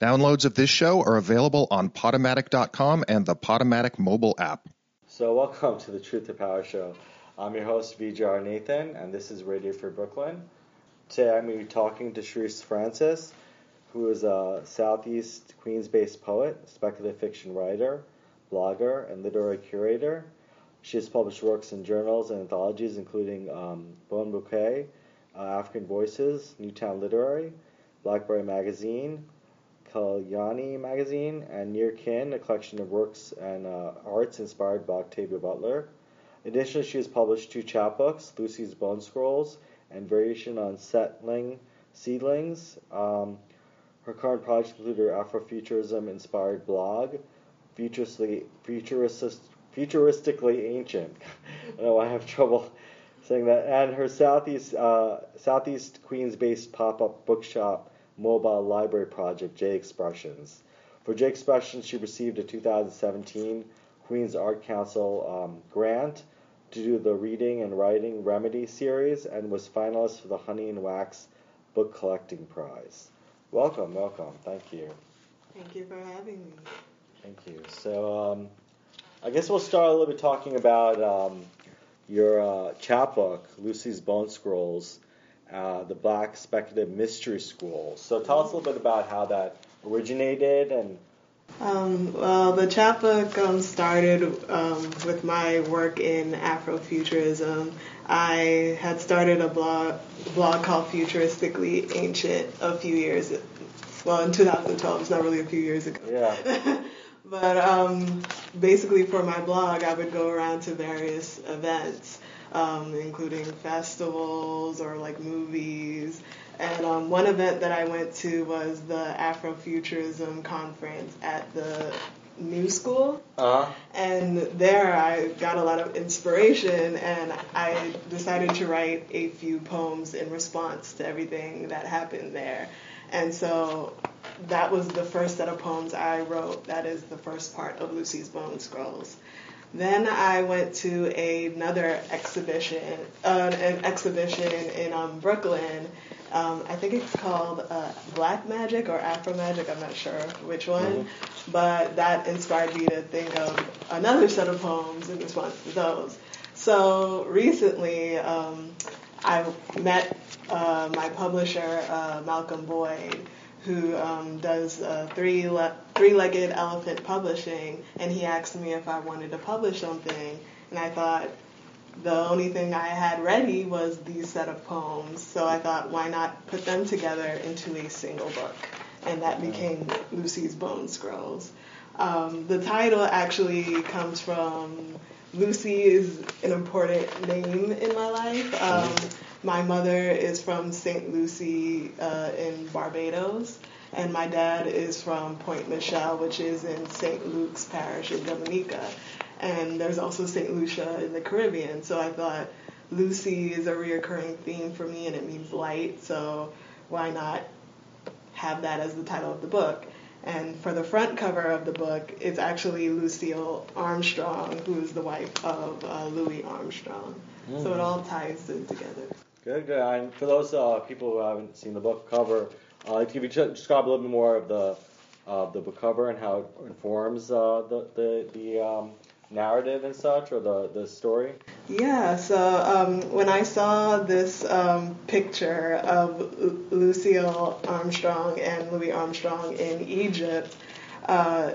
Downloads of this show are available on Podomatic.com and the Podomatic mobile app. So, welcome to the Truth to Power Show. I'm your host, VJR Nathan, and this is Radio Free Brooklyn. Today I'm going to be talking to Sherese Francis, who is a Southeast Queens based poet, speculative fiction writer, blogger, and literary curator. She has published works in journals and anthologies, including um, Bone Bouquet, uh, African Voices, Newtown Literary, Blackberry Magazine, Kalyani magazine, and Near Kin, a collection of works and uh, arts inspired by Octavia Butler. Additionally, she has published two chapbooks, Lucy's Bone Scrolls and Variation on Settling Seedlings. Um, her current projects include her Afrofuturism inspired blog, Futuristically, futuristic, futuristically Ancient. I know I have trouble saying that, and her Southeast, uh, Southeast Queens based pop up bookshop mobile library project, J Expressions. For J Expressions, she received a 2017 Queens Art Council um, grant to do the Reading and Writing Remedy series and was finalist for the Honey and Wax Book Collecting Prize. Welcome, welcome. Thank you. Thank you for having me. Thank you. So, um, I guess we'll start a little bit talking about um, your uh, chapbook, Lucy's Bone Scrolls, uh, the Black Speculative Mystery School. So tell us a little bit about how that originated and. Um, well, the chapbook um, started um, with my work in Afrofuturism. I had started a blog blog called Futuristically Ancient a few years, well, in 2012. It's not really a few years ago. Yeah. but um, basically, for my blog, I would go around to various events um, including festivals or like movies. And um, one event that I went to was the Afrofuturism conference at the New School. Uh-huh. And there I got a lot of inspiration and I decided to write a few poems in response to everything that happened there. And so that was the first set of poems I wrote. That is the first part of Lucy's Bone Scrolls. Then I went to another exhibition, uh, an exhibition in um, Brooklyn. Um, I think it's called uh, Black Magic or Afro Magic. I'm not sure which one, mm-hmm. but that inspired me to think of another set of poems in response to those. So recently, um, I met uh, my publisher, uh, Malcolm Boyd who um, does uh, three le- three-legged elephant publishing, and he asked me if I wanted to publish something, and I thought the only thing I had ready was these set of poems, so I thought why not put them together into a single book, and that became Lucy's Bone Scrolls. Um, the title actually comes from Lucy is an important name in my life. Um, my mother is from St. Lucy uh, in Barbados, and my dad is from Pointe Michel, which is in St. Luke's Parish in Dominica. And there's also St. Lucia in the Caribbean. So I thought Lucy is a reoccurring theme for me, and it means light. So why not have that as the title of the book? And for the front cover of the book, it's actually Lucille Armstrong, who is the wife of uh, Louis Armstrong. Mm. So it all ties in together. Good, good. And for those uh, people who haven't seen the book cover, uh, can you describe a little bit more of the the book cover and how it informs uh, the the, the um, narrative and such, or the the story? Yeah. So um, when I saw this um, picture of Lucille Armstrong and Louis Armstrong in Egypt. Uh,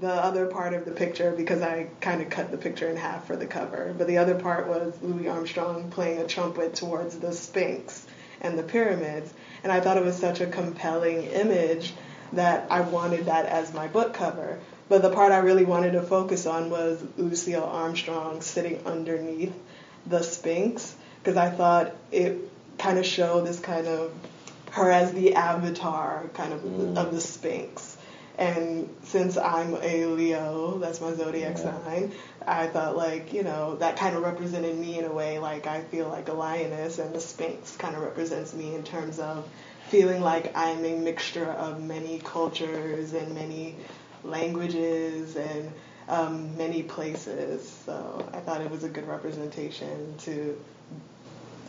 the other part of the picture because I kind of cut the picture in half for the cover. But the other part was Louis Armstrong playing a trumpet towards the Sphinx and the pyramids. And I thought it was such a compelling image that I wanted that as my book cover. But the part I really wanted to focus on was Lucille Armstrong sitting underneath the Sphinx because I thought it kind of showed this kind of her as the avatar kind of mm. of the Sphinx and since I'm a Leo, that's my zodiac yeah. sign, I thought like, you know, that kind of represented me in a way. Like I feel like a lioness and the Sphinx kind of represents me in terms of feeling like I'm a mixture of many cultures and many languages and um, many places. So I thought it was a good representation to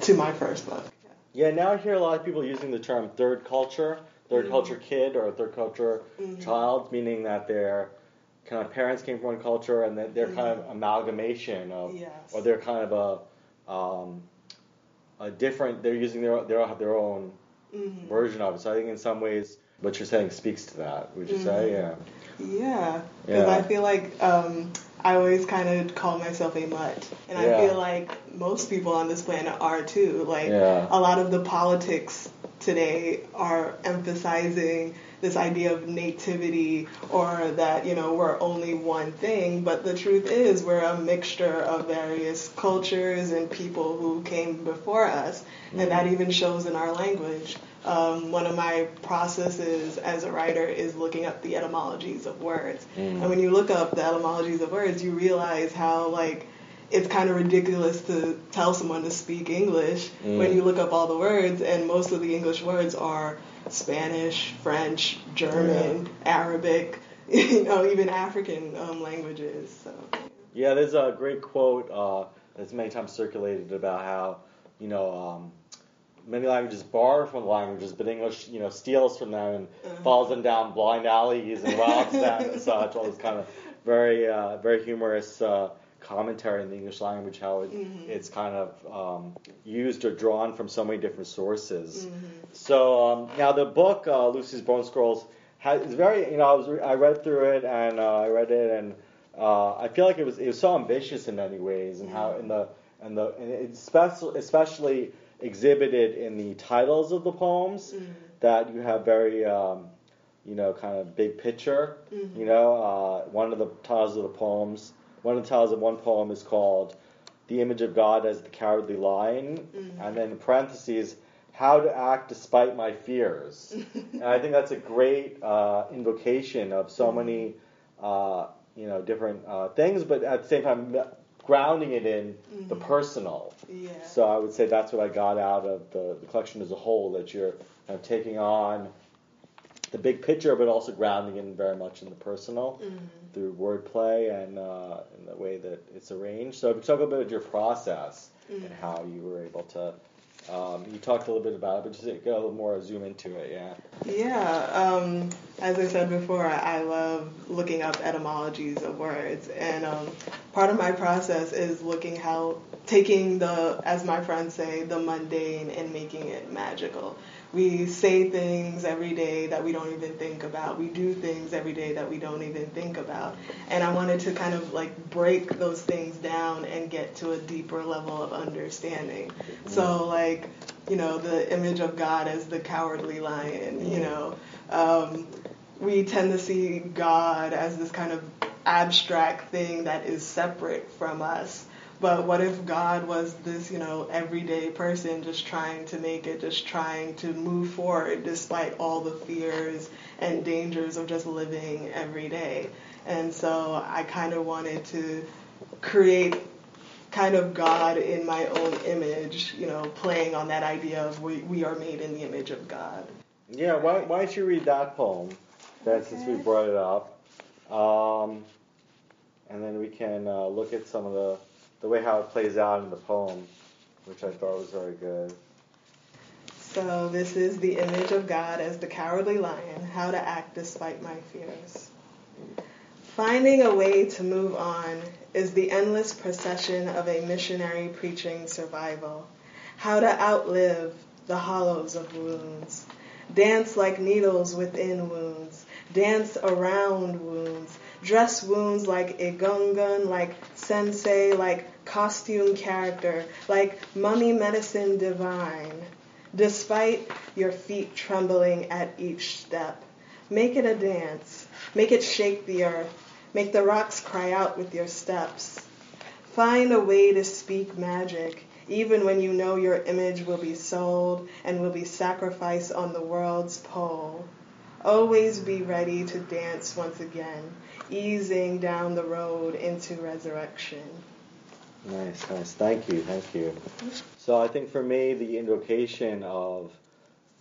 to my first book. Yeah, now I hear a lot of people using the term third culture third Mhm. culture kid or a third culture Mhm. child, meaning that their kind of parents came from one culture and that they're kind of amalgamation of, Yes. or they're kind of a, um, a different. They're using their they all have their own Mhm. version of it. So I think in some ways what you're saying speaks to that. Would you say? Mhm. Yeah. Yeah, because Yeah. I feel like um, I always kind of call myself a mutt, and Yeah. I feel like most people on this planet are too. Like Yeah. a lot of the politics today are emphasizing this idea of nativity or that you know we're only one thing but the truth is we're a mixture of various cultures and people who came before us. And that even shows in our language. Um, one of my processes as a writer is looking up the etymologies of words. Mm. and when you look up the etymologies of words you realize how like it's kind of ridiculous to tell someone to speak English Mm. when you look up all the words, and most of the English words are Spanish, French, German, Arabic, you know, even African um, languages. So, Yeah, there's a great quote uh, that's many times circulated about how, you know, um, many languages borrow from languages, but English, you know, steals from them and Uh-huh. follows them down blind alleys and robs them and such. All this kind of very, uh, very humorous uh, commentary in the English language, how it, Mhm. it's kind of um, used or drawn from so many different sources. Mhm. So um, now the book uh, Lucy's Bone Scrolls has is very you know I was re- I read through it and uh, I read it and uh, I feel like it was it was so ambitious in many ways and how in the and the and it's especially especially exhibited in the titles of the poems Mhm. that you have very um, you know kind of big picture Mhm. you know uh, one of the titles of the poems one of the titles of one poem is called the image of God as the cowardly lion Mhm. and then in parentheses how to act despite my fears and I think that's a great uh, invocation of so many, uh, you know, different uh, things, but at the same time grounding it in the Mhm. personal. yeah. So I would say that's what I got out of the, the collection as a whole, that you're kind of taking on the big picture, but also grounding it very much in the personal Mhm. through wordplay and uh, in the way that it's arranged. So if you talk a bit about your process and Mhm. how you were able to. Um, you talked a little bit about it, but just go a little more zoom into it, yeah. Yeah, um, as I said before, I love looking up etymologies of words, and um, part of my process is looking how taking the, as my friends say, the mundane and making it magical. We say things every day that we don't even think about. We do things every day that we don't even think about. And I wanted to kind of like break those things down and get to a deeper level of understanding. So like, you know, the image of God as the cowardly lion, you know, um, we tend to see God as this kind of abstract thing that is separate from us. But what if God was this, you know, everyday person just trying to make it, just trying to move forward despite all the fears and dangers of just living every day? And so I kind of wanted to create kind of God in my own image, you know, playing on that idea of we, we are made in the image of God. Yeah, why, why don't you read that poem, then, since we brought it up, um, and then we can uh, look at some of the the way how it plays out in the poem, which I thought was very good. So this is the image of God as the cowardly lion, how to act despite my fears. Finding a way to move on is the endless procession of a missionary preaching survival. How to outlive the hollows of wounds. Dance like needles within wounds. Dance around wounds. Dress wounds like Egungun, like sensei, like costume character, like mummy medicine divine. Despite your feet trembling at each step, make it a dance. Make it shake the earth. Make the rocks cry out with your steps. Find a way to speak magic, even when you know your image will be sold and will be sacrificed on the world's pole. Always be ready to dance once again, easing down the road into resurrection. Nice, nice. Thank you, thank you. So I think for me, the invocation of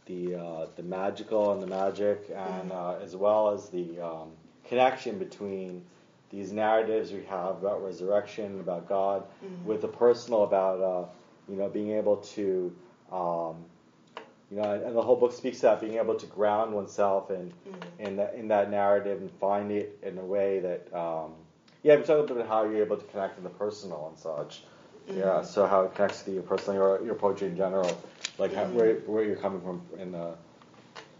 the uh, the magical and the magic, and uh, as well as the um, connection between these narratives we have about resurrection, about God, Mhm. with the personal, about uh, you know being able to um, you know, and the whole book speaks about being able to ground oneself in Mm-hmm. in that in that narrative and find it in a way that, um, yeah, we talk a little bit about how you're able to connect in the personal and such. Mm-hmm. Yeah, so how it connects to you personally or your poetry in general, like how, Mm-hmm. where where you're coming from in the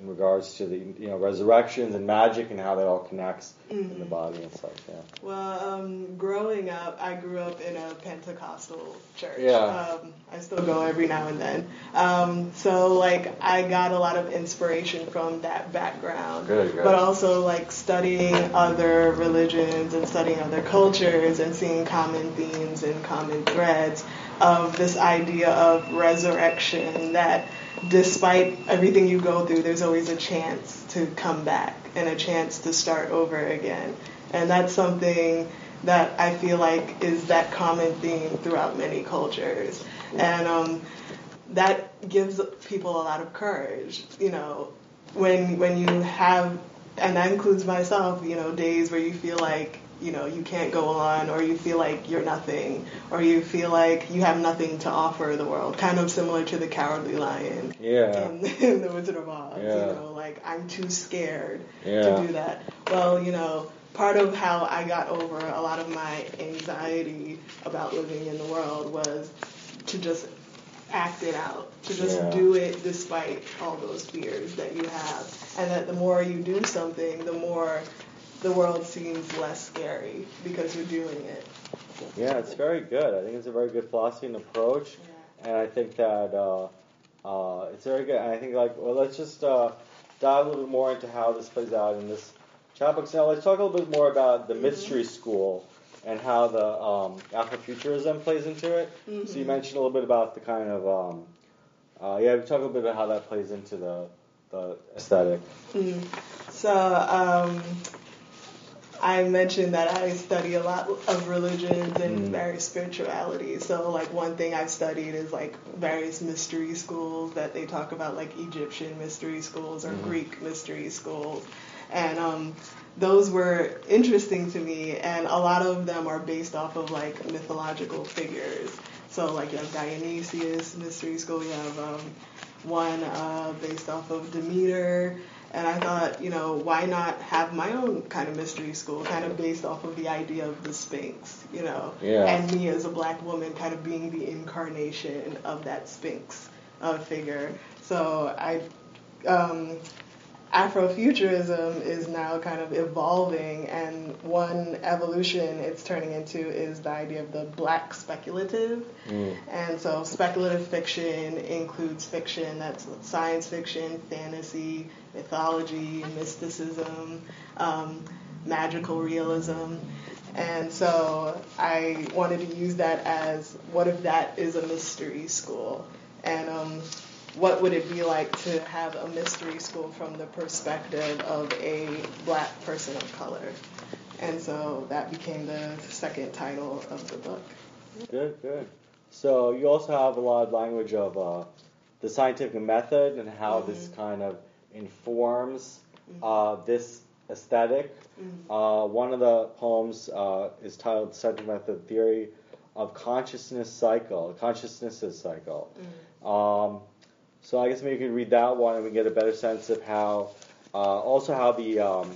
in regards to the you know resurrections and magic and how that all connects in Mm-hmm. the body and stuff. Yeah. Well, um, growing up, I grew up in a Pentecostal church. Yeah. Um, I still go every now and then. Um, so, like, I got a lot of inspiration from that background. Good, good. But also, like, studying other religions and studying other cultures and seeing common themes and common threads of this idea of resurrection that despite everything you go through, there's always a chance to come back and a chance to start over again. And that's something that I feel like is that common theme throughout many cultures. And um, that gives people a lot of courage, you know, when when you have and that includes myself, you know, days where you feel like, you know, you can't go on or you feel like you're nothing or you feel like you have nothing to offer the world, kind of similar to the cowardly lion Yeah. in, in The Wizard of Oz, Yeah. you know, like I'm too scared Yeah. to do that. Well, you know, part of how I got over a lot of my anxiety about living in the world was to just act it out, to just Yeah. do it despite all those fears that you have. And that the more you do something, the more the world seems less scary because you're doing it. Yeah, it's very good. I think it's a very good philosophy and approach, and I think that uh, uh, it's very good. And I think like, well, let's just uh, dive a little bit more into how this plays out in this chapbook. So now let's talk a little bit more about the mystery school and how the um, Afrofuturism plays into it. So you mentioned a little bit about the kind of um, uh, yeah, we talk a little bit about how that plays into the the aesthetic. Mm. So um, I mentioned that I study a lot of religions and Mm. various spiritualities. So like one thing I've studied is like various mystery schools that they talk about, like Egyptian mystery schools or Greek mystery schools, and um, those were interesting to me. And a lot of them are based off of like mythological figures. So like you have Dionysius mystery school, you have um, one uh, based off of Demeter. And I thought, you know, why not have my own kind of mystery school, kind of based off of the idea of the Sphinx, you know, Yeah. and me as a black woman kind of being the incarnation of that Sphinx uh, figure. So I, um, Afrofuturism is now kind of evolving, and one evolution it's turning into is the idea of the black speculative. And so, speculative fiction includes fiction that's science fiction, fantasy, mythology, mysticism, um, magical realism. And so, I wanted to use that as what if that is a mystery school? And um, what would it be like to have a mystery school from the perspective of a black person of color? And so that became the second title of the book. Good, good. So you also have a lot of language of uh, the scientific method and how this kind of informs uh, this aesthetic. Uh, one of the poems uh, is titled "Scientific Method Theory of Consciousness Cycle," consciousnesses cycle. Um, so I guess maybe you could read that one and we get a better sense of how, uh, also how the um,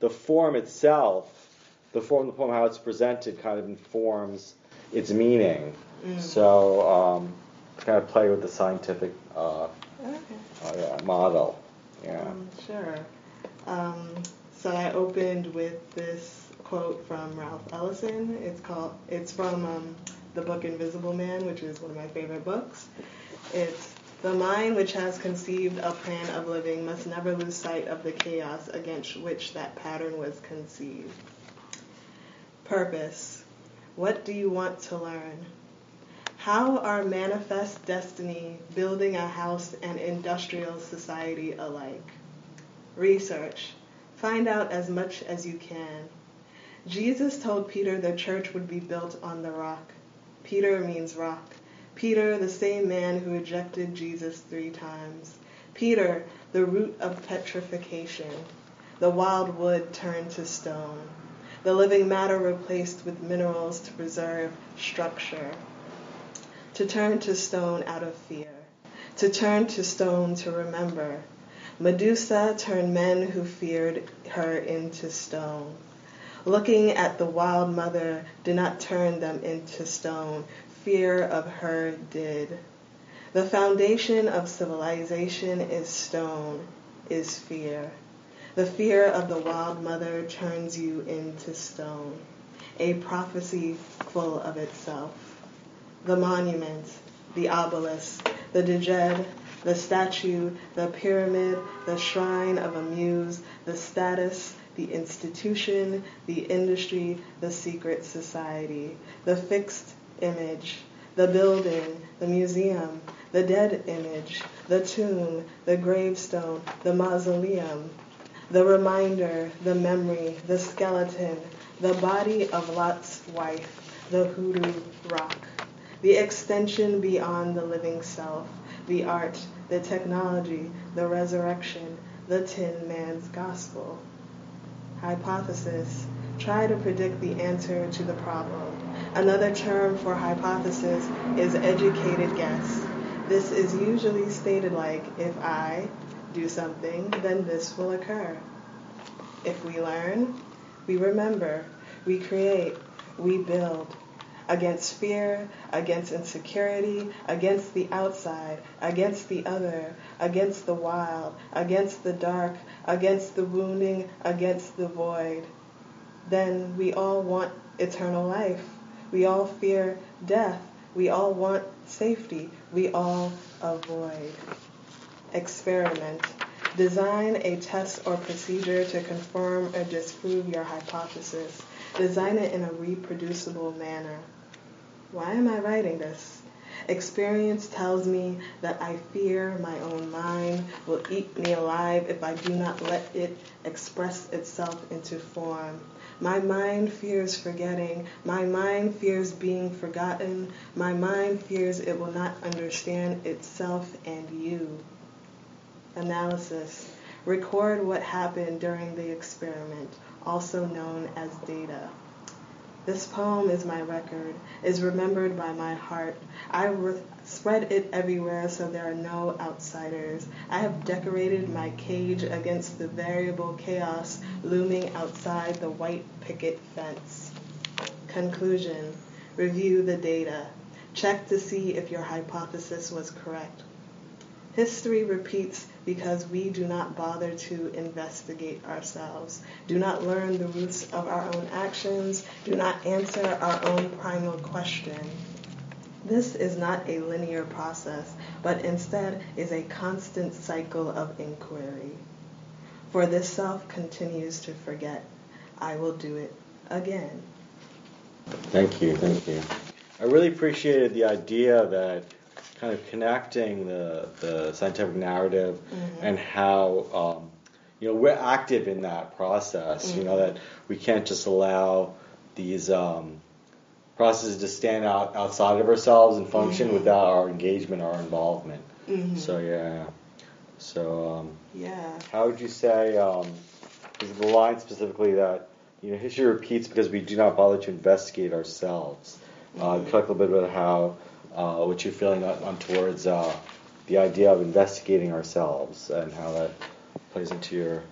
the form itself, the form of the poem, how it's presented, kind of informs its meaning. So um, kind of play with the scientific uh, Okay. uh, yeah, model. Yeah. Um, sure. Um, so I opened with this quote from Ralph Ellison. It's called. It's from um, the book Invisible Man, which is one of my favorite books. It's the mind which has conceived a plan of living must never lose sight of the chaos against which that pattern was conceived. Purpose. What do you want to learn? How are manifest destiny, building a house, and industrial society alike? Research. Find out as much as you can. Jesus told Peter the church would be built on the rock. Peter means rock. Peter, the same man who rejected Jesus three times. Peter, the root of petrification. The wild wood turned to stone. The living matter replaced with minerals to preserve structure to turn to stone out of fear, to turn to stone to remember. Medusa turned men who feared her into stone. Looking at the wild mother did not turn them into stone. Fear of her did. The foundation of civilization is stone, is fear. The fear of the wild mother turns you into stone, a prophecy full of itself. The monument, the obelisk, the djed, the statue, the pyramid, the shrine of a muse, the status, the institution, the industry, the secret society, the fixed image, the building, the museum, the dead image, the tomb, the gravestone, the mausoleum, the reminder, the memory, the skeleton, the body of Lot's wife, the hoodoo rock, the extension beyond the living self, the art, the technology, the resurrection, the Tin Man's gospel. Hypothesis. Try to predict the answer to the problem. Another term for hypothesis is educated guess. This is usually stated like, if I do something, then this will occur. If we learn, we remember, we create, we build. Against fear, against insecurity, against the outside, against the other, against the wild, against the dark, against the wounding, against the void. Then we all want eternal life. We all fear death. We all want safety. We all avoid. Experiment. Design a test or procedure to confirm or disprove your hypothesis. Design it in a reproducible manner. Why am I writing this? Experience tells me that I fear my own mind will eat me alive if I do not let it express itself into form. My mind fears forgetting. My mind fears being forgotten. My mind fears it will not understand itself and you. Analysis. Record what happened during the experiment, also known as data. This poem is my record, is remembered by my heart. I spread it everywhere so there are no outsiders. I have decorated my cage against the variable chaos looming outside the white picket fence. Conclusion Review the data. Check to see if your hypothesis was correct. History repeats because we do not bother to investigate ourselves, do not learn the roots of our own actions, do not answer our own primal question. This is not a linear process, but instead is a constant cycle of inquiry. For this self continues to forget. I will do it again. Thank you, thank you. I really appreciated the idea that kind of connecting the, the scientific narrative mm-hmm. and how um, you know we're active in that process. Mm-hmm. You know that we can't just allow these um, processes to stand out outside of ourselves and function mm-hmm. without our engagement, our involvement. Mm-hmm. So yeah. So um, yeah. How would you say um, is the line specifically that you know history repeats because we do not bother to investigate ourselves? Uh, talk a little bit about how uh, what you're feeling on, on towards uh, the idea of investigating ourselves and how that plays into your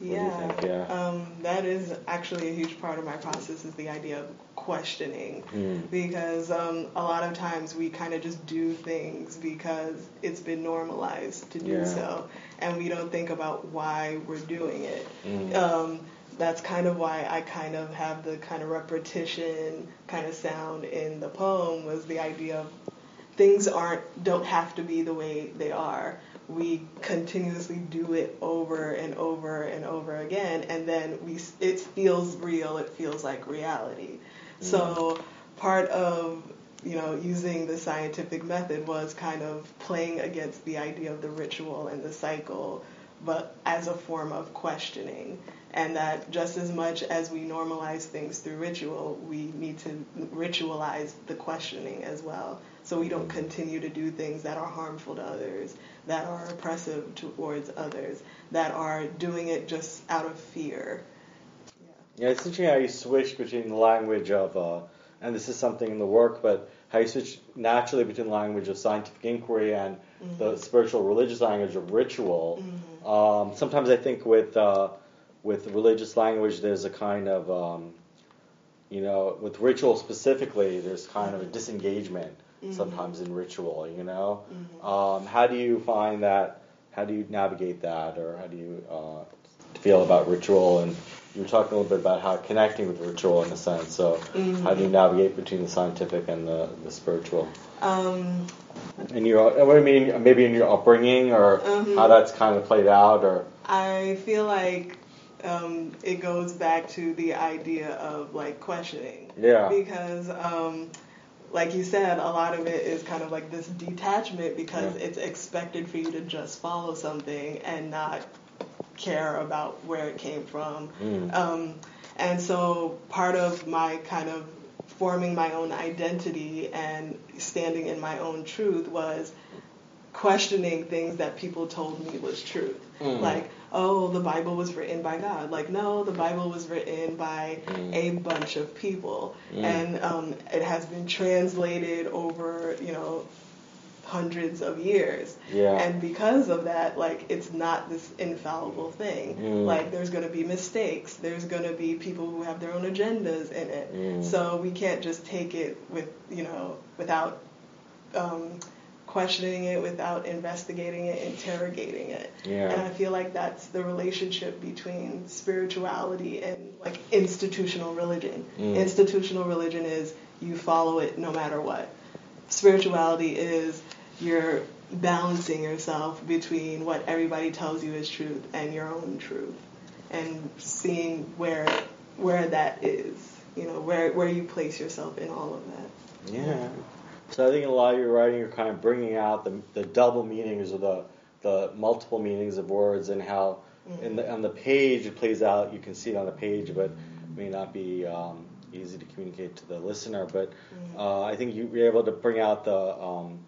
yeah, yeah. Um, that is actually a huge part of my process is the idea of questioning mm. because um, a lot of times we kind of just do things because it's been normalized to do yeah. so and we don't think about why we're doing it. Mm. Um, that's kind of why I kind of have the kind of repetition kind of sound in the poem was the idea of things aren't don't have to be the way they are. We continuously do it over and over and over again, and then we it feels real. It feels like reality. Mm. So part of you know using the scientific method was kind of playing against the idea of the ritual and the cycle, but as a form of questioning and that just as much as we normalize things through ritual, we need to ritualize the questioning as well. So we don't continue to do things that are harmful to others, that are oppressive towards others, that are doing it just out of fear. Yeah, yeah it's interesting how you switch between the language of, uh, and this is something in the work, but how you switch naturally between the language of scientific inquiry and mm-hmm. the spiritual religious language of ritual. Mm-hmm. Um, sometimes I think with uh, with religious language, there's a kind of um, you know, with ritual specifically, there's kind of a disengagement mm-hmm. sometimes in ritual. You know, mm-hmm. um, how do you find that? How do you navigate that, or how do you uh, feel about ritual and you were talking a little bit about how connecting with ritual in a sense. So, mm-hmm. how do you navigate between the scientific and the, the spiritual? Um, and your, what do I mean, maybe in your upbringing or mm-hmm. how that's kind of played out, or I feel like um, it goes back to the idea of like questioning. Yeah. Because, um, like you said, a lot of it is kind of like this detachment because yeah. it's expected for you to just follow something and not care about where it came from. Mm. Um, and so part of my kind of forming my own identity and standing in my own truth was questioning things that people told me was truth. Mm. Like, oh, the Bible was written by God. Like, no, the Bible was written by mm. a bunch of people. Mm. And um, it has been translated over, you know, hundreds of years. Yeah. And because of that, like it's not this infallible thing. Mm. Like there's going to be mistakes. There's going to be people who have their own agendas in it. Mm. So we can't just take it with, you know, without um, questioning it, without investigating it, interrogating it. Yeah. And I feel like that's the relationship between spirituality and like institutional religion. Mm. Institutional religion is you follow it no matter what. Spirituality is you're balancing yourself between what everybody tells you is truth and your own truth and seeing where where that is you know where where you place yourself in all of that yeah so i think a lot of your writing you're kind of bringing out the, the double meanings or the the multiple meanings of words and how mm-hmm. in the, on the page it plays out you can see it on the page but it may not be um, easy to communicate to the listener but mm-hmm. uh, i think you, are able to bring out the um,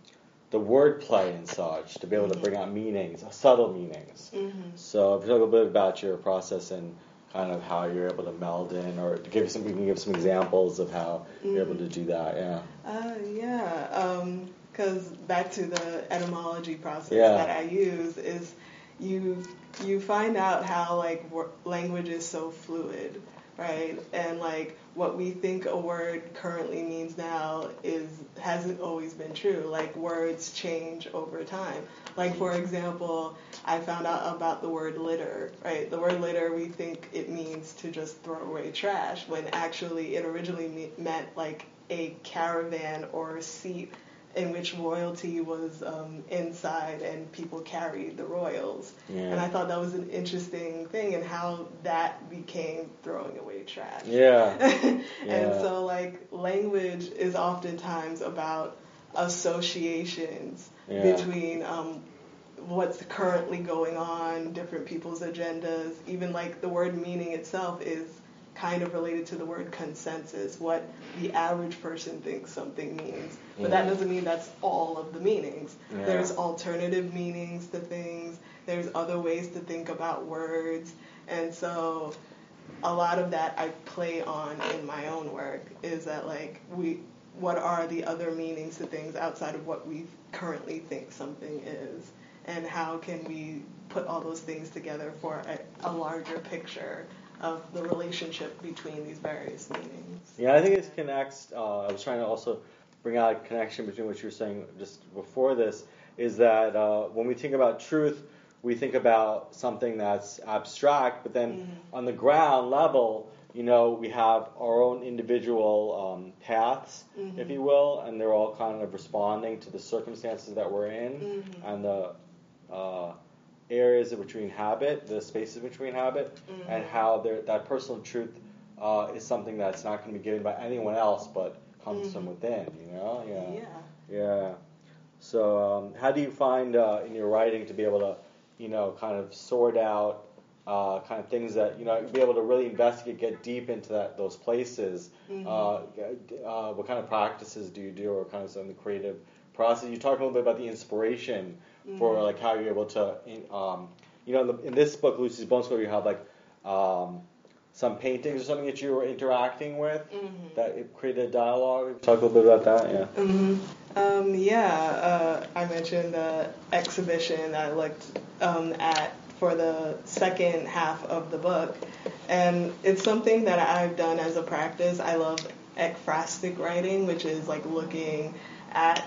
the wordplay and such to be able to bring out meanings, subtle meanings. Mm-hmm. So, talk a little bit about your process and kind of how you're able to meld in, or to give some, we can give some examples of how mm-hmm. you're able to do that. Yeah. Uh, yeah. Because um, back to the etymology process yeah. that I use is you you find out how like language is so fluid, right? And like what we think a word currently means now is hasn't always been true. Like words change over time. Like for example, I found out about the word litter, right? The word litter we think it means to just throw away trash when actually it originally me- meant like a caravan or a seat in which royalty was um, inside and people carried the royals. Yeah. And I thought that was an interesting thing and how that became throwing away trash. Yeah. and yeah. so, like, language is oftentimes about associations yeah. between um, what's currently going on, different people's agendas, even like the word meaning itself is kind of related to the word consensus, what the average person thinks something means. But mm. that doesn't mean that's all of the meanings. Yeah. There's alternative meanings to things, there's other ways to think about words. And so a lot of that I play on in my own work is that like we what are the other meanings to things outside of what we currently think something is and how can we put all those things together for a, a larger picture of the relationship between these various meanings. Yeah, I think it connects. Uh, I was trying to also bring out a connection between what you were saying just before this. Is that uh, when we think about truth, we think about something that's abstract, but then mm-hmm. on the ground level, you know, we have our own individual um, paths, mm-hmm. if you will, and they're all kind of responding to the circumstances that we're in mm-hmm. and the uh, areas in which we the spaces between habit, mm-hmm. and how that personal truth uh, is something that's not going to be given by anyone else, but comes mm-hmm. from within. You know? Yeah. Yeah. Yeah. So, um, how do you find uh, in your writing to be able to, you know, kind of sort out uh, kind of things that you know be able to really investigate, get deep into that those places? Mm-hmm. Uh, uh, what kind of practices do you do, or kind of some of the creative process? You talked a little bit about the inspiration mm-hmm. for like how you're able to, um, you know, in, the, in, this book, Lucy's Bone School, you have like um, some paintings or something that you were interacting with Mhm. that it created a dialogue. Talk a little bit about that. Yeah. Mm-hmm. Um, yeah, uh, I mentioned the exhibition I looked um, at for the second half of the book, and it's something that I've done as a practice. I love ekphrastic writing, which is like looking at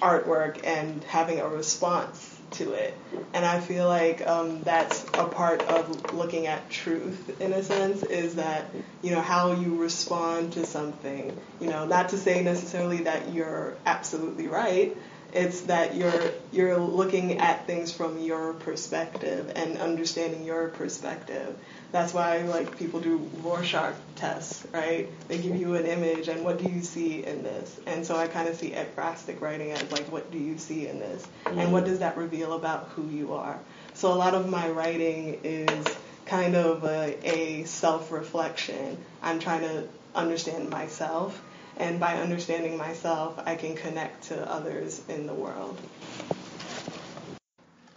artwork and having a response to it. And I feel like um, that's a part of looking at truth in a sense is that, you know, how you respond to something. You know, not to say necessarily that you're absolutely right. It's that you're you're looking at things from your perspective and understanding your perspective. That's why like people do Rorschach tests, right? They give you an image and what do you see in this? And so I kind of see ekphrastic writing as like what do you see in this? And what does that reveal about who you are? So a lot of my writing is kind of a, a self-reflection. I'm trying to understand myself and by understanding myself, I can connect to others in the world.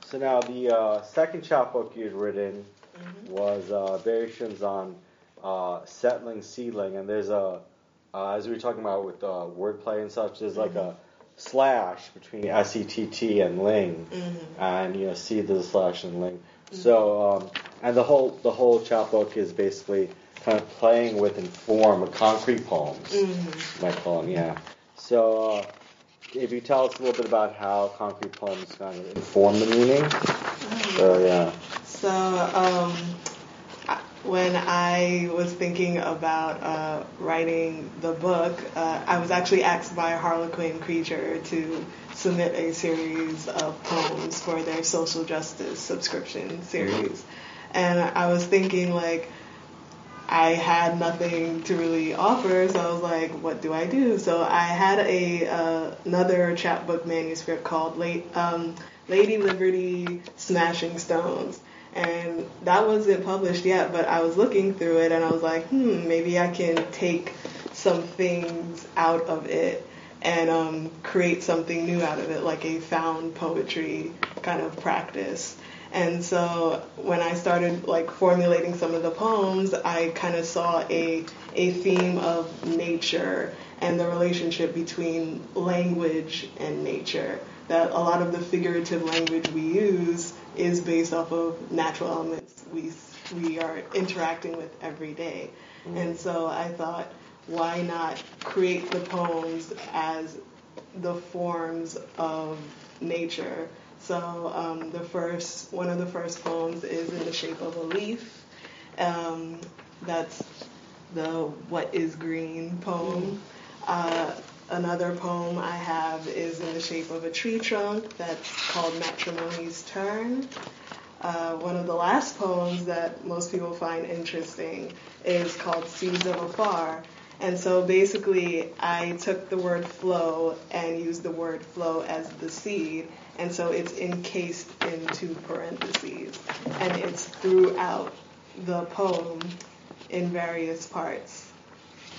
So now the uh, second chapbook you'd written was uh, variations on uh, settling seedling, and there's a uh, as we were talking about with uh, wordplay and such, there's like a slash between S E T T and ling, and you know seed there's a slash and ling. So um, and the whole the whole chapbook is basically kind of playing with and form of concrete poems, might call them, yeah. So uh, if you tell us a little bit about how concrete poems kind of inform the meaning. So yeah. So, um, when I was thinking about uh, writing the book, uh, I was actually asked by Harlequin Creature to submit a series of poems for their social justice subscription series. And I was thinking, like, I had nothing to really offer, so I was like, what do I do? So I had a uh, another chapbook manuscript called um, Lady Liberty Smashing Stones. And that wasn't published yet, but I was looking through it and I was like, hmm, maybe I can take some things out of it and um, create something new out of it, like a found poetry kind of practice. And so when I started like formulating some of the poems, I kind of saw a a theme of nature and the relationship between language and nature. That a lot of the figurative language we use is based off of natural elements we we are interacting with every day. Mm-hmm. And so I thought, why not create the poems as the forms of nature? So um, the first, one of the first poems is in the shape of a leaf. Um, that's the "What Is Green" poem. Uh, another poem I have is in the shape of a tree trunk. That's called "Matrimony's Turn." Uh, one of the last poems that most people find interesting is called Seeds of Afar. And so basically, I took the word flow and used the word flow as the seed. And so it's encased into parentheses. And it's throughout the poem in various parts.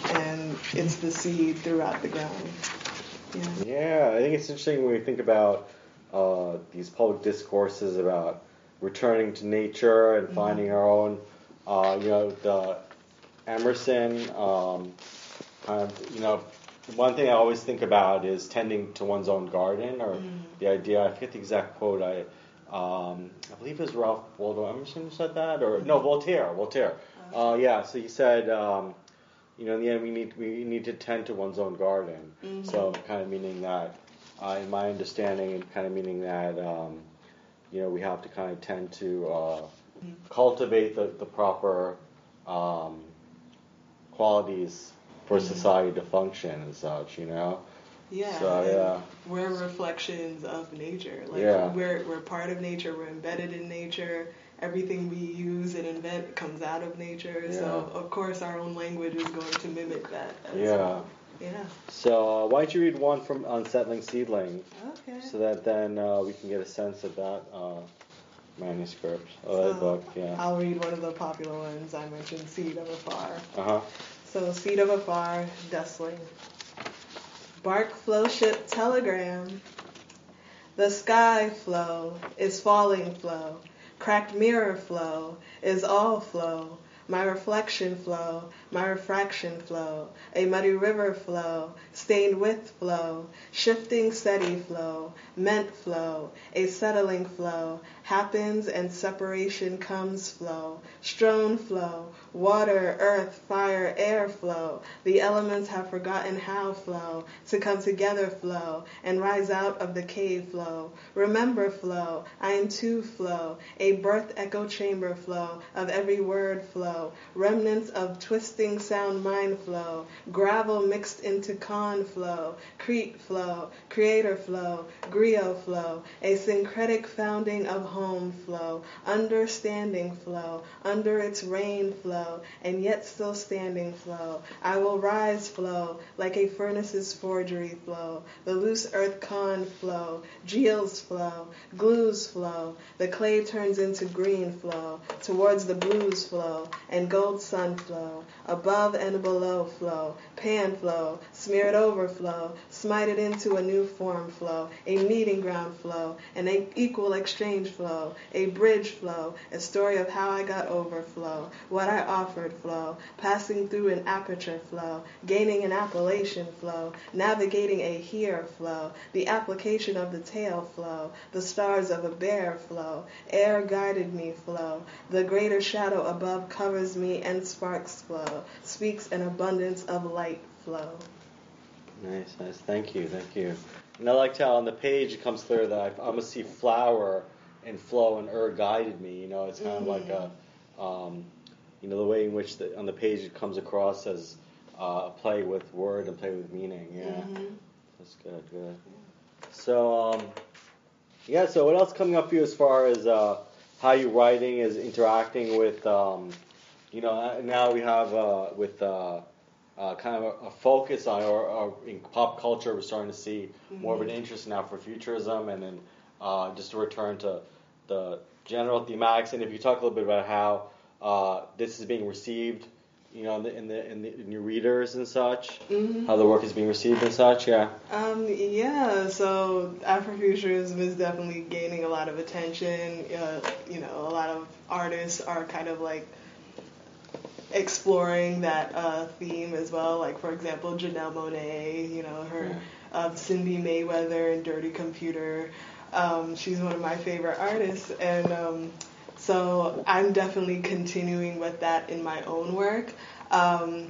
And it's the seed throughout the ground. Yeah. Yeah, I think it's interesting when we think about uh, these public discourses about returning to nature and finding our own. Uh, you know, the Emerson, um, kind of, you know, one thing I always think about is tending to one's own garden, or the idea. I forget the exact quote. I, um, I believe it was Ralph Waldo Emerson who said that, or no, Voltaire. Voltaire. Uh, yeah. So he said. Um, you know, in the end, we need we need to tend to one's own garden. So, kind of meaning that, uh, in my understanding, kind of meaning that, um, you know, we have to kind of tend to uh, cultivate the the proper um, qualities for society to function and such. You know. Yeah, So, yeah. we're reflections of nature. Like Yeah. we're we're part of nature. We're embedded in nature. Everything we use and invent comes out of nature. Yeah. So of course our own language is going to mimic that. As Yeah. Well. Yeah. So, uh, why don't you read one from Unsettling Seedling, Okay. so that then uh, we can get a sense of that uh, manuscript, or that So, book. Yeah. I'll read one of the popular ones I mentioned, Seed of Afar. Uh huh. So Seed of Afar, Dustling. Bark flow ship telegram. The sky flow is falling flow. Cracked mirror flow is all flow. my reflection flow, my refraction flow, a muddy river flow, stained with flow, shifting steady flow, meant flow, a settling flow, happens and separation comes flow, strewn flow, water, earth, fire, air flow, the elements have forgotten how flow, to come together flow, and rise out of the cave flow, remember flow, I am too flow, a birth echo chamber flow, of every word flow, remnants of twisting sound mind flow, gravel mixed into con flow, crete flow, creator flow, griot flow, a syncretic founding of home flow, understanding flow, under its rain flow, and yet still standing flow. I will rise flow, like a furnace's forgery flow, the loose earth con flow, geals flow, glues flow, the clay turns into green flow, towards the blues flow, and gold sun flow, above and below flow, pan flow, smear smeared overflow, smited into a new form flow, a meeting ground flow, and an equal exchange flow, a bridge flow, a story of how I got over flow, what I offered flow, passing through an aperture flow, gaining an appellation flow, navigating a here flow, the application of the tail flow, the stars of a bear flow, air guided me flow, the greater shadow above covers me and sparks flow, speaks an abundance of light flow. Nice, nice. Thank you, thank you. And I liked how on the page it comes clear that I, I'm gonna see flower and flow and er guided me. You know, it's kind Mm-hmm. of like a, um, you know, the way in which the, on the page it comes across as uh, a play with word and play with meaning. Yeah, Mhm. that's good, good. So, um, yeah. So, what else coming up for you as far as uh, how you writing is interacting with, um, you know, uh, now we have uh, with. Uh, uh, kind of a, a focus on, or, or in pop culture, we're starting to see more of an interest now for futurism, and then uh, just to return to the general thematics. And if you talk a little bit about how uh, this is being received, you know, in the in the, in, the, in your readers and such, how the work is being received and such, yeah. Um, yeah, so Afrofuturism is definitely gaining a lot of attention. Uh, you know, a lot of artists are kind of like exploring that uh, theme as well. Like, for example, Janelle Monáe, you know, her uh, Cindi Mayweather and Dirty Computer. Um, she's one of my favorite artists, and um, so I'm definitely continuing with that in my own work. Um,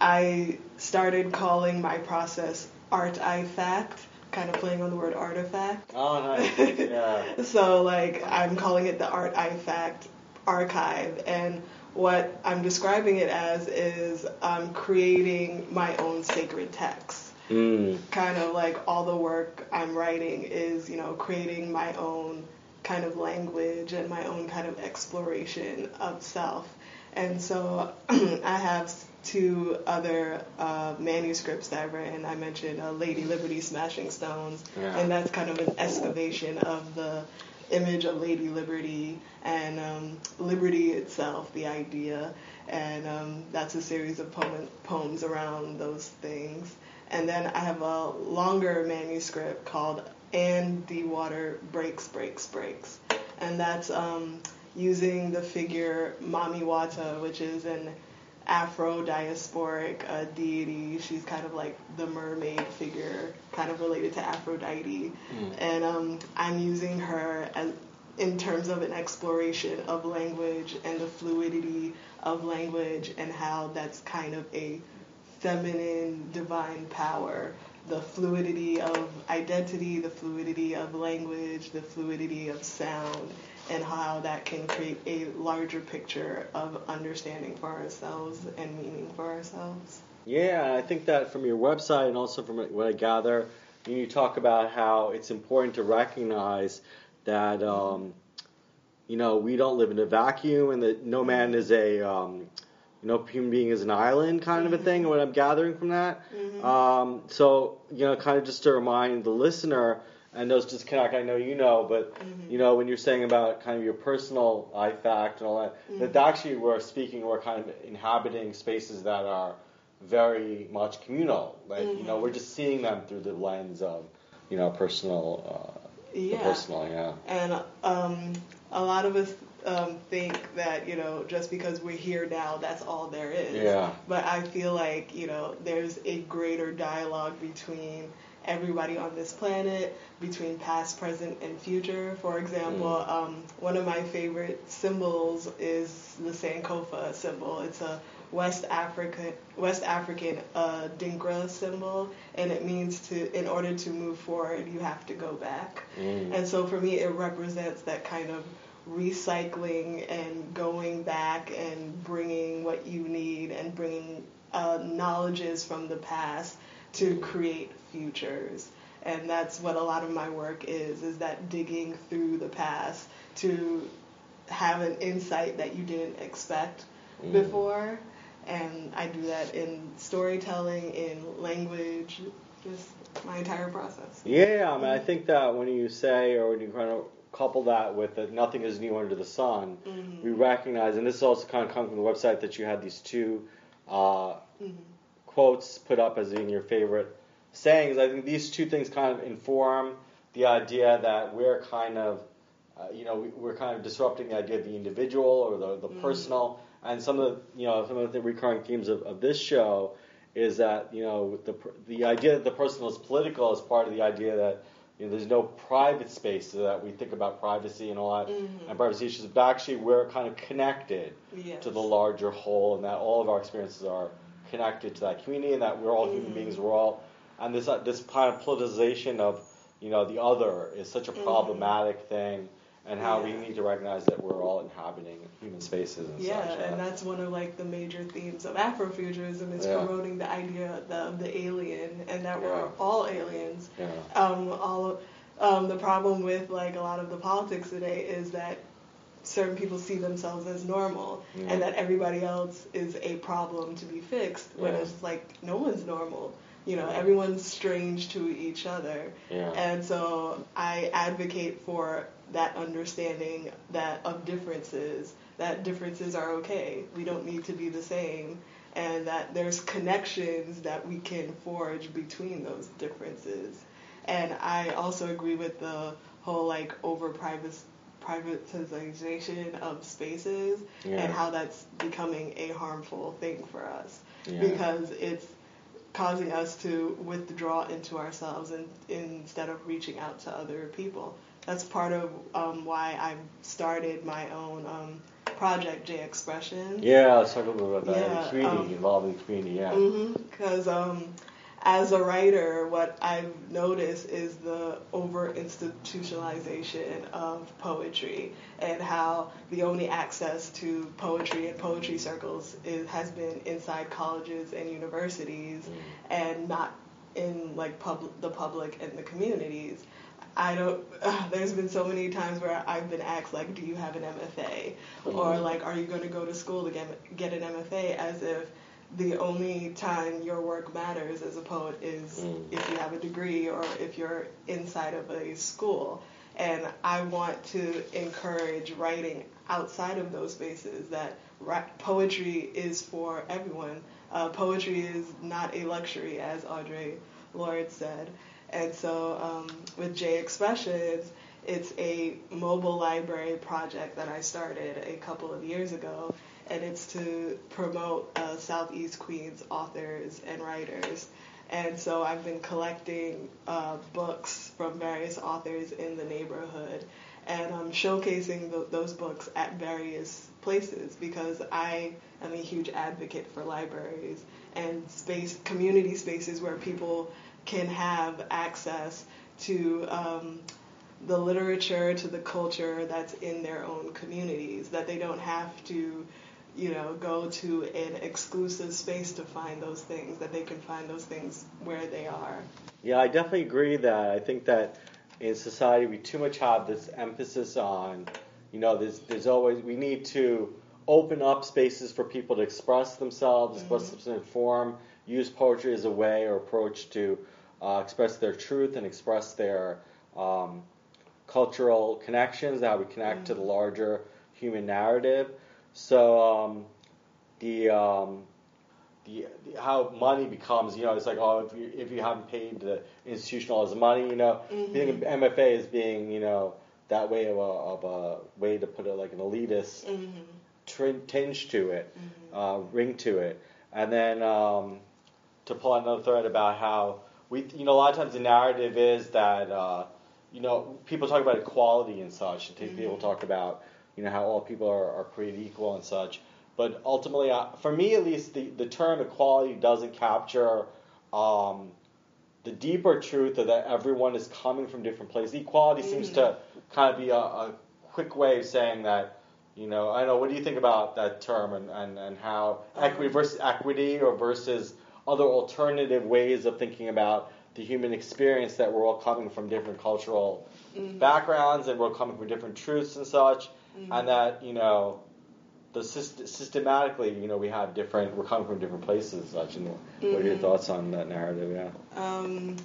I started calling my process art I fact, kind of playing on the word artifact. Oh, nice. yeah. So like I'm calling it the Art I Fact archive and what I'm describing it as is I'm creating my own sacred text. Mm. Kind of like all the work I'm writing is, you know, creating my own kind of language and my own kind of exploration of self. And so I have two other uh, manuscripts that I've written. I mentioned uh, Lady Liberty Smashing Stones, Yeah. and that's kind of an excavation of the image of Lady Liberty and um, liberty itself, the idea. And um, that's a series of poem- poems around those things. And then I have a longer manuscript called And the Water Breaks, Breaks, Breaks. And that's um, using the figure Mami Wata, which is an Afro diasporic uh, deity. She's kind of like the mermaid figure, kind of related to Aphrodite. And um, I'm using her as, in terms of an exploration of language and the fluidity of language and how that's kind of a feminine divine power. The fluidity of identity, the fluidity of language, the fluidity of sound, and how that can create a larger picture of understanding for ourselves and meaning for ourselves. Yeah, I think that from your website and also from what I gather, you talk about how it's important to recognize that um, you know we don't live in a vacuum and that no man is a um, you know human being is an island kind of a thing. What I'm gathering from that. Um, so you know, kind of just to remind the listener and those disconnect. I know you know, but you know when you're saying about kind of your personal I fact and all that, that actually we're speaking, we're kind of inhabiting spaces that are very much communal. Like you know, we're just seeing them through the lens of you know personal, uh, Yeah. personal, yeah. And um, a lot of us, um, think that you know just because we're here now, that's all there is. Yeah. But I feel like you know there's a greater dialogue between everybody on this planet, between past, present, and future. For example, Mm. um, one of my favorite symbols is the Sankofa symbol. It's a West African West African uh, Adinkra symbol, and it means to in order to move forward, you have to go back. Mm. And so for me, it represents that kind of recycling and going back and bringing what you need and bringing uh, knowledges from the past to create futures. And that's what a lot of my work is, is that digging through the past to have an insight that you didn't expect Mm. before. And I do that in storytelling, in language, just my entire process. Yeah, I mean, I think that when you say or when you kind of couple that with that nothing is new under the sun, Mhm. we recognize, and this is also kind of coming from the website that you had these two uh, Mhm. quotes put up as being your favorite sayings. I think these two things kind of inform the idea that we're kind of, uh, you know, we, we're kind of disrupting the idea of the individual or the, the Mhm. personal. And some of the, you know, some of the recurring themes of, of this show is that, you know, the the idea that the personal is political is part of the idea that you know, there's no private space so that we think about privacy and all that Mhm. and privacy issues, but actually we're kind of connected Yes. to the larger whole, and that all of our experiences are connected to that community, and that we're all human Mhm. beings. We're all, and this uh, this kind of politicization of you know the other is such a Mhm. problematic thing, and how we need to recognize that we're all inhabiting human spaces and Yeah, such. and that's one of like the major themes of Afrofuturism is Yeah. promoting the idea of the, of the alien and that we're all aliens. yeah, Um, all um, the problem with like a lot of the politics today is that certain people see themselves as normal Yeah. and that everybody else is a problem to be fixed when Yeah. it's like no one's normal. You know, everyone's strange to each other. yeah, And so I advocate for that understanding that of differences, that differences are okay. We don't need to be the same and that there's connections that we can forge between those differences. And I also agree with the whole like over privatization of spaces Yeah. and how that's becoming a harmful thing for us Yeah. because it's causing us to withdraw into ourselves and instead of reaching out to other people. That's part of um, why I started my own um, project, J Expression. yeah. Let's talk a little bit about that. Yeah, the community, um, involving community. Yeah, Because um, as a writer, what I've noticed is the over institutionalization of poetry and how the only access to poetry and poetry circles is, has been inside colleges and universities and not in like pub- the public and the communities. I don't. Uh, there's been so many times where I've been asked like, "Do you have an MFA?" or like, "Are you going to go to school to get get an MFA?" As if the only time your work matters as a poet is Mm. if you have a degree or if you're inside of a school. And I want to encourage writing outside of those spaces. That poetry is for everyone. Uh, poetry is not a luxury, as Audre Lorde said. And so um, with J Expressions, it's a mobile library project that I started a couple of years ago, and it's to promote uh, Southeast Queens authors and writers. And so I've been collecting uh, books from various authors in the neighborhood, and I'm showcasing th- those books at various places because I am a huge advocate for libraries and space community spaces where people can have access to um, the literature, to the culture that's in their own communities, that they don't have to, you know, go to an exclusive space to find those things, that they can find those things where they are. Yeah, I definitely agree that I think that in society we too much have this emphasis on, you know, there's there's always we need to open up spaces for people to express themselves, express Mhm. themselves in form, use poetry as a way or approach to uh, express their truth and express their um, cultural connections, how we connect to the larger human narrative. So um, the um, the, the how money becomes, you know, it's like oh, if you if you haven't paid the institutionalized money, you know, Mhm. think of MFA as being, you know, that way of a, of a way to put it like an elitist Mm-hmm. trin- tinge to it, uh, ring to it, and then um, to pull out another thread about how we, you know, a lot of times the narrative is that, uh, you know, people talk about equality and such, and Mm-hmm. people talk about, you know, how all people are, are created equal and such. But ultimately, uh, for me at least, the, the term equality doesn't capture um, the deeper truth of that everyone is coming from different places. Equality seems to kind of be a, a quick way of saying that, you know, I don't know, what do you think about that term and, and, and how equity versus equity or versus other alternative ways of thinking about the human experience that we're all coming from different cultural backgrounds and we're coming from different truths and such, and that, you know, the syst- systematically, you know, we have different, we're coming from different places such. And what are your thoughts on that narrative? Yeah. Um,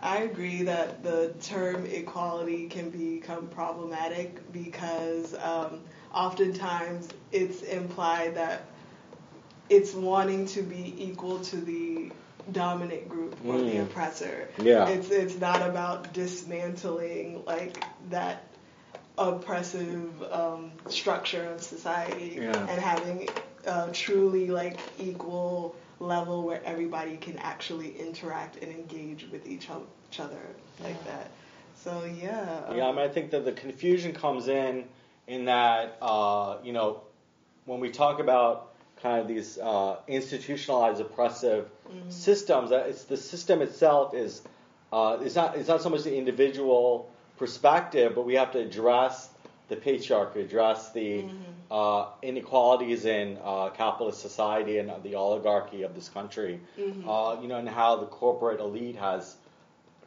I agree that the term equality can become problematic because um, oftentimes it's implied that it's wanting to be equal to the dominant group or the Mm. oppressor. Yeah. It's it's not about dismantling like that oppressive um, structure of society Yeah. and having a truly like equal level where everybody can actually interact and engage with each, o- each other like that. So yeah. Yeah, I um, mean, I think that the confusion comes in in that uh, you know when we talk about kind of these uh, institutionalized oppressive systems, that it's the system itself is uh, it's not it's not so much the individual perspective, but we have to address the patriarchy, address the uh, inequalities in uh, capitalist society and the oligarchy of this country. Uh, you know, and how the corporate elite has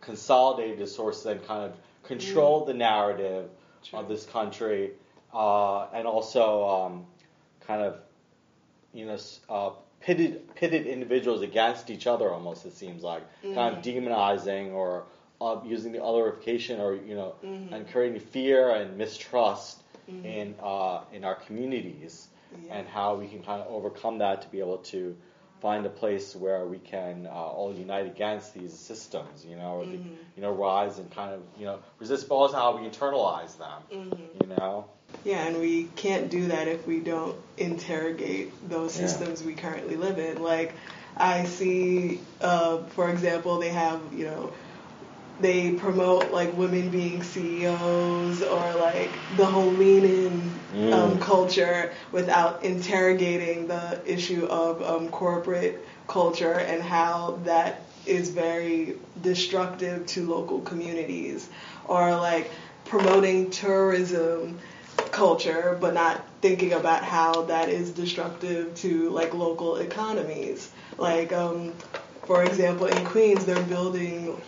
consolidated its sources and kind of control the narrative True. of this country, uh, and also um, kind of you know uh, pitted pitted individuals against each other. Almost it seems like kind of demonizing or uh, using the otherification or you know and creating fear and mistrust in uh, in our communities Yeah. and how we can kind of overcome that to be able to find a place where we can uh, all unite against these systems, you know, or the, you know, rise and kind of, you know, resist, but also how we internalize them, you know. Yeah, and we can't do that if we don't interrogate those Yeah. systems we currently live in. Like, I see, uh, for example, they have, you know, they promote like women being CEOs or like the whole lean in um, Mm. culture without interrogating the issue of um, corporate culture and how that is very destructive to local communities or like promoting tourism culture but not thinking about how that is destructive to like local economies like um, for example in queens they're building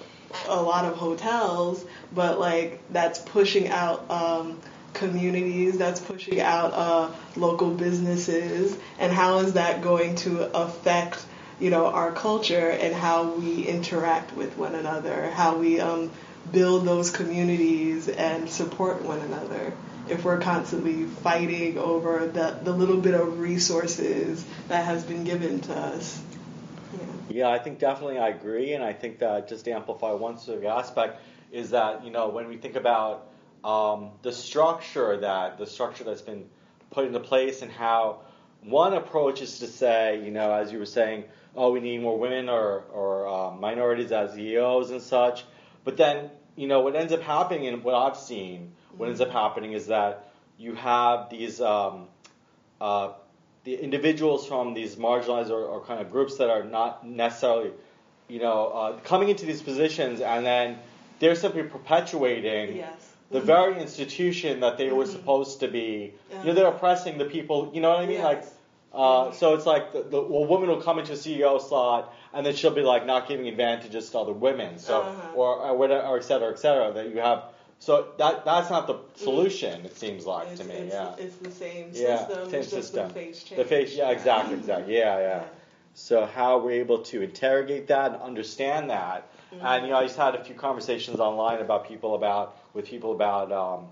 a lot of hotels but like that's pushing out um, communities that's pushing out uh, local businesses and how is that going to affect you know our culture and how we interact with one another how we um, build those communities and support one another. If we're constantly fighting over the, the little bit of resources that has been given to us yeah. I think definitely I agree, and I think that just to amplify one sort of aspect is that you know when we think about um, the structure that the structure that's been put into place and how one approach is to say, you know, as you were saying, oh, we need more women or or uh, minorities as CEOs and such, but then you know what ends up happening and what I've seen, what ends up happening is that you have these. Um, uh, the individuals from these marginalized or, or kind of groups that are not necessarily, you know, uh, coming into these positions and then they're simply perpetuating Yes. the very institution that they were supposed to be. You know, they're oppressing the people. You know what I mean? Yes. Like, uh, so it's like the, the well, woman will come into a CEO slot and then she'll be like not giving advantages to other women. So Uh-huh. or or whatever, or et cetera, et cetera. That you have. So that that's not the solution. It seems like It's, to me. it's, yeah. it's the same Yeah, system. same system. the face change. The face, yeah, exactly, exactly, yeah, yeah. Yeah. So how we're able to interrogate that and understand that, and you know, I just had a few conversations online about people about with people about um,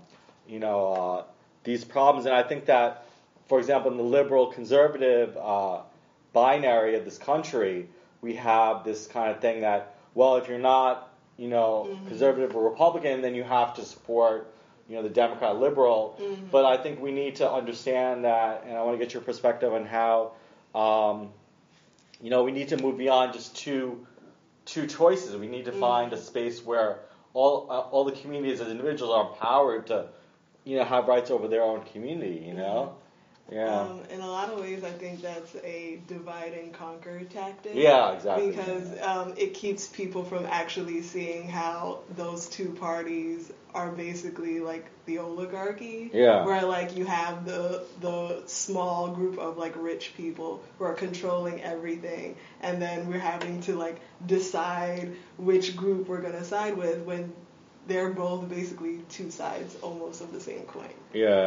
you know uh, these problems, and I think that, for example, in the liberal conservative uh, binary of this country, we have this kind of thing that well, if you're not you know conservative or Republican, then you have to support you know the Democrat liberal. Mm-hmm. But I think we need to understand that, and I want to get your perspective on how, um, you know, we need to move beyond just two two choices. We need to Mm-hmm. find a space where all uh, all the communities as individuals are empowered to, you know, have rights over their own community. You know, yeah, Um, in a lot of ways, I think that's a divide and conquer tactic. yeah, exactly. Because um, it keeps people from actually seeing how those two parties are basically like the oligarchy. Yeah. Where like you have the the small group of like rich people who are controlling everything, and then we're having to like decide which group we're gonna side with when they're both basically two sides almost of the same coin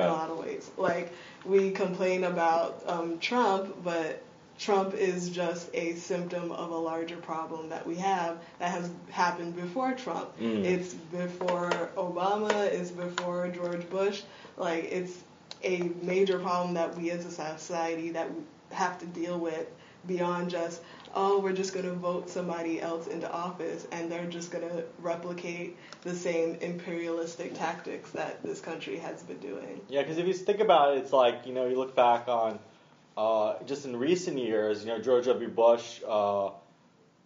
in a lot of ways. Like we complain about um, Trump, but Trump is just a symptom of a larger problem that we have that has happened before Trump. Mm. It's before Obama. It's before George Bush. Like it's a major problem that we as a society that we have to deal with beyond just oh we're just going to vote somebody else into office and they're just going to replicate the same imperialistic tactics that this country has been doing. yeah. Because if you think about it, it's like you know, you look back on uh, just in recent years, you know, George W. Bush uh, uh,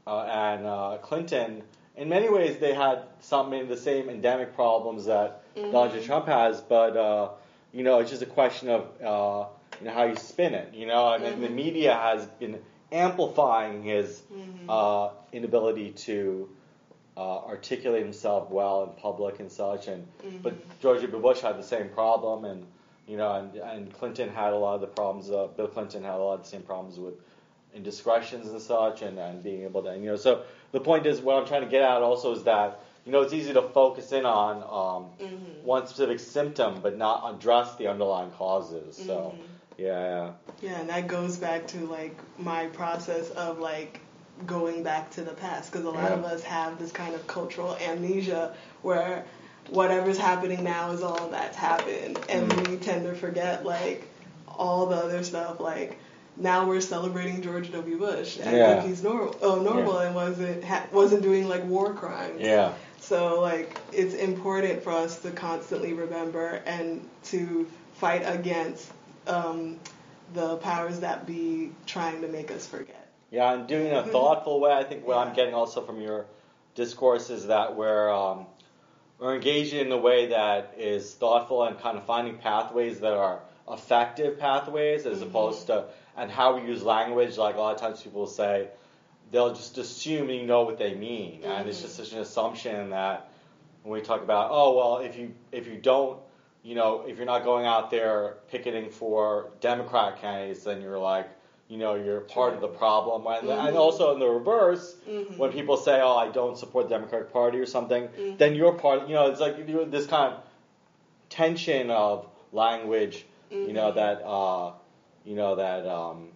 and uh, Clinton. In many ways, they had some of the same endemic problems that Donald Trump has, but uh, you know, it's just a question of uh, you know how you spin it. You know, and then the media has been amplifying his uh, inability to uh, articulate himself well in public and such. And but George W. Bush had the same problem, and you know, and, and Clinton had a lot of the problems. Uh, Bill Clinton had a lot of the same problems with indiscretions and such, and, and being able to, and, you know. So the point is, what I'm trying to get at also is that you know it's easy to focus in on um, one specific symptom, but not address the underlying causes. So yeah, yeah. Yeah, and that goes back to like my process of like going back to the past because a lot of us have this kind of cultural amnesia where whatever's happening now is all that's happened and Mm. we tend to forget like all the other stuff like now we're celebrating George W. Bush as Yeah. he's normal, oh, normal and wasn't ha- wasn't doing like war crimes. Yeah. So like it's important for us to constantly remember and to fight against um, the powers that be trying to make us forget. Yeah, and doing it in a thoughtful way. I think what I'm getting also from your discourse is that we're um, we're engaging in a way that is thoughtful and kind of finding pathways that are effective pathways as opposed to and how we use language. Like a lot of times people will say they'll just assume you know what they mean, and it's just such an assumption that when we talk about oh well if you if you don't you know if you're not going out there picketing for Democrat candidates then you're like you know you're part of the problem. And, and also in the reverse when people say oh I don't support the Democratic Party or something then you're part you know it's like you know, this kind of tension of language you know that uh, you know that um,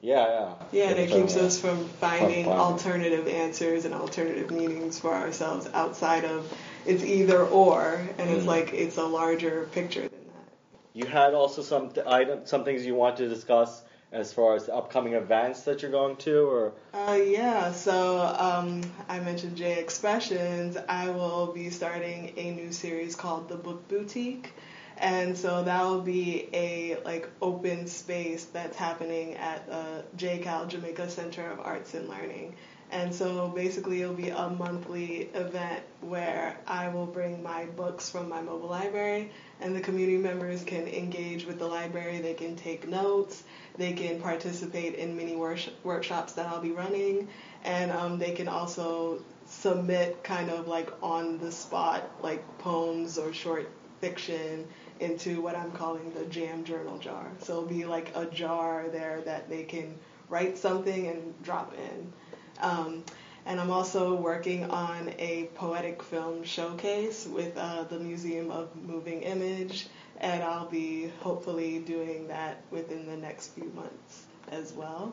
yeah yeah. Yeah, and it keeps us from finding finding. alternative answers and alternative meanings for ourselves outside of it's either or, and it's Mm. like it's a larger picture than that. You had also some th- item, some things you want to discuss as far as the upcoming events that you're going to, or Uh, yeah, so um, I mentioned J Expressions. I will be starting a new series called The Book Boutique. And so that will be a like open space that's happening at uh, JCAL Jamaica Center of Arts and Learning. And so basically it'll be a monthly event where I will bring my books from my mobile library and the community members can engage with the library. They can take notes. They can participate in mini workshops that I'll be running. And um, they can also submit kind of like on the spot, like poems or short fiction into what I'm calling the jam journal jar. So it'll be like a jar there that they can write something and drop in. Um, and I'm also working on a poetic film showcase with uh, the Museum of Moving Image, and I'll be hopefully doing that within the next few months as well.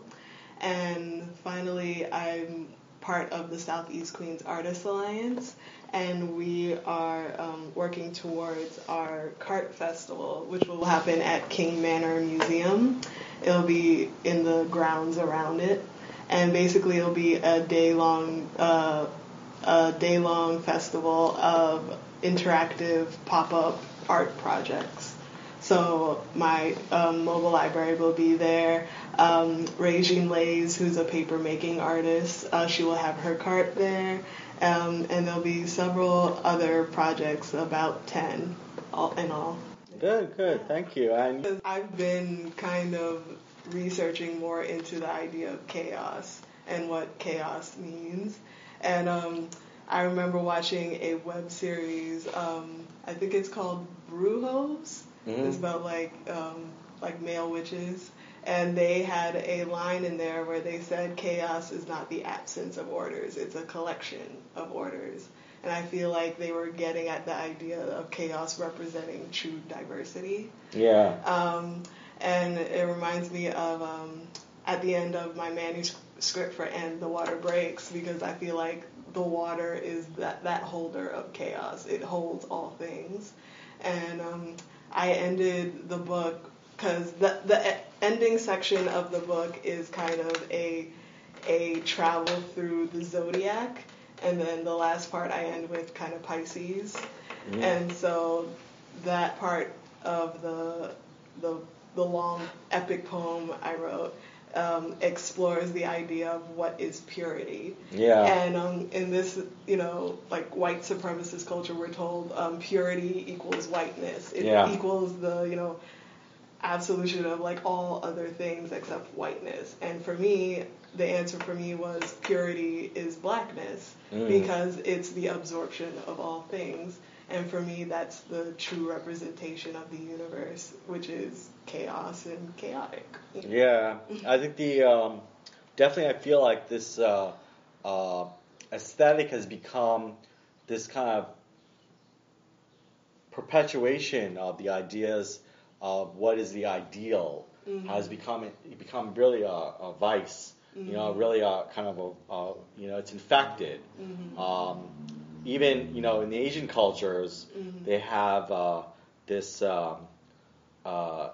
And finally, I'm part of the Southeast Queens Artists Alliance, and we are um, working towards our CART Festival, which will happen at King Manor Museum. It'll be in the grounds around it, and basically it'll be a day long, uh, a day long festival of interactive pop up art projects. So my um, mobile library will be there. Um, Regine Lays, who's a paper making artist, uh, she will have her cart there. Um, and there'll be several other projects, about 10 all, in all. Good, good. Thank you. And I've been kind of researching more into the idea of chaos and what chaos means. And um, I remember watching a web series. Um, I think it's called Brujos. Mhm. It's about like um, like male witches, and they had a line in there where they said chaos is not the absence of orders; it's a collection of orders. And I feel like they were getting at the idea of chaos representing true diversity. yeah, Um, and it reminds me of um, at the end of my manuscript for And the Water Breaks because I feel like the water is that, that holder of chaos. It holds all things. And um, I ended the book because the, the ending section of the book is kind of a, a travel through the zodiac. And then the last part I end with kind of Pisces. And so that part of the the the long epic poem I wrote um, explores the idea of what is purity. yeah, And um, in this, you know, like white supremacist culture, we're told um, purity equals whiteness. It Yeah. equals the, you know, absolution of like all other things except whiteness. And for me, the answer for me was purity is blackness Mm. because it's the absorption of all things. And for me, that's the true representation of the universe, which is chaos and chaotic. yeah. I think the um, definitely I feel like this uh, uh, aesthetic has become this kind of perpetuation of the ideas of what is the ideal has become become really a, a vice. You know, really a kind of a, a you know it's infected. Um, even you know in the Asian cultures they have uh, this um, uh,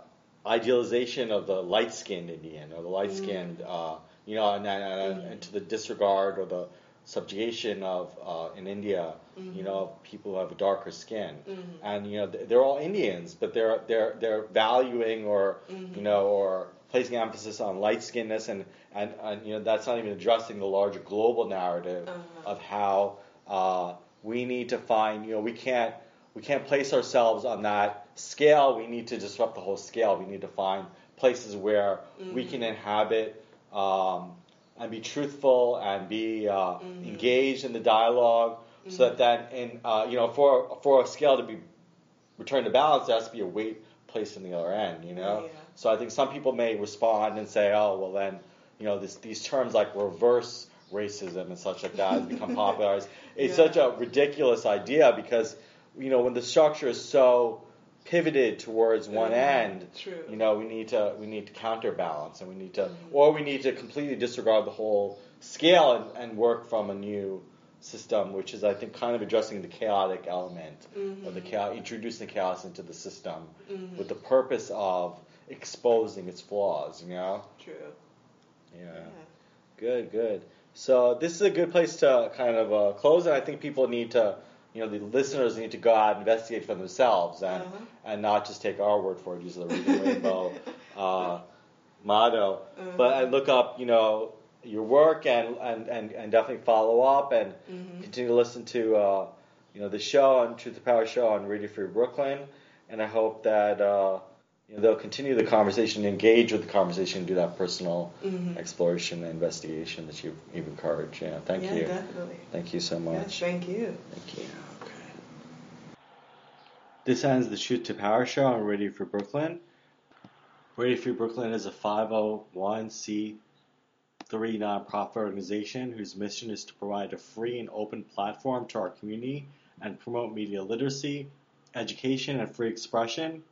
idealization of the light-skinned Indian or the light-skinned, uh, you know, and, and, and to the disregard or the subjugation of uh, in India, you know, people who have a darker skin, and you know they're all Indians, but they're they're they're valuing or you know or placing emphasis on light skinnedness and, and and you know that's not even addressing the larger global narrative of how uh, we need to find you know we can't we can't place ourselves on that scale. We need to disrupt the whole scale. We need to find places where we can inhabit um, and be truthful and be uh, engaged in the dialogue, so that then, in uh, you know, for for a scale to be returned to balance, there has to be a weight placed in the other end. You know, Yeah. so I think some people may respond and say, oh, well then, you know, this, these terms like reverse racism and such like that has become popularized. It's Yeah. such a ridiculous idea because, you know, when the structure is so pivoted towards one Mhm. end, True. you know, we need to we need to counterbalance and we need to, Mm-hmm. or we need to completely disregard the whole scale and, and work from a new system, which is I think kind of addressing the chaotic element or the chaos, introducing the chaos into the system Mm-hmm. with the purpose of exposing its flaws. You know, True. yeah. Yeah. Good, good. So this is a good place to kind of uh, close, and I think people need to, you know, the listeners need to go out and investigate for themselves, and Uh-huh. and not just take our word for it. Use the Reading Rainbow uh, motto, Uh-huh. but and look up, you know, your work and and and, and definitely follow up and Mm-hmm. continue to listen to, uh, you know, the show on Truth to Power show on Radio Free Brooklyn, and I hope that. You know, they'll continue the conversation, engage with the conversation, do that personal mm-hmm. exploration and investigation that you've, you've encouraged. Yeah, thank yeah, you. definitely. Thank you so Yes, much. thank you. Thank you. Okay. This ends the Truth to Power show on Radio Free Brooklyn. Radio Free Brooklyn is a 501c3 nonprofit organization whose mission is to provide a free and open platform to our community and promote media literacy, education, and free expression.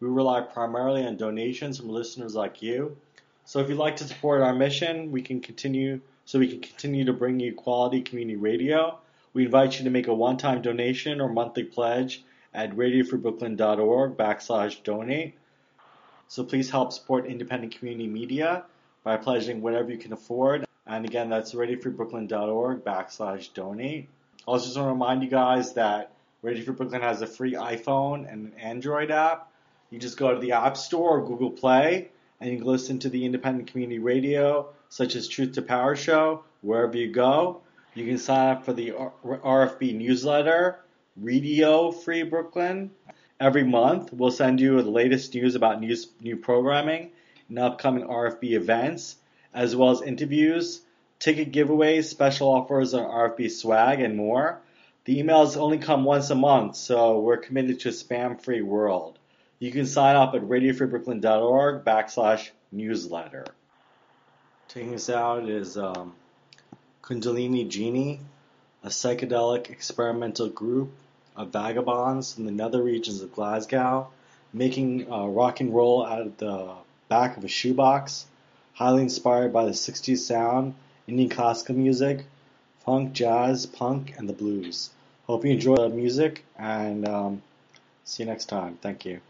We rely primarily on donations from listeners like you. So if you'd like to support our mission, we can continue so we can continue to bring you quality community radio. We invite you to make a one-time donation or monthly pledge at radiofreebrooklyn.org backslash donate. So please help support independent community media by pledging whatever you can afford. And again, that's radiofreebrooklyn.org backslash donate. I also just want to remind you guys that Radio Free Brooklyn has a free iPhone and an Android app. You just go to the App Store or Google Play and you listen to the independent community radio, such as Truth to Power Show, wherever you go. You can sign up for the RFB newsletter, Radio Free Brooklyn. Every month, we'll send you the latest news about news, new programming and upcoming RFB events, as well as interviews, ticket giveaways, special offers on RFB swag, and more. The emails only come once a month, so we're committed to a spam-free world. You can sign up at radiofreebrooklyn.org backslash newsletter. Taking us out is um, Kundalini Genie, a psychedelic experimental group of vagabonds from the nether regions of Glasgow, making uh, rock and roll out of the back of a shoebox, highly inspired by the 60s sound, Indian classical music, funk, jazz, punk, and the blues. Hope you enjoy the music and um, see you next time. Thank you.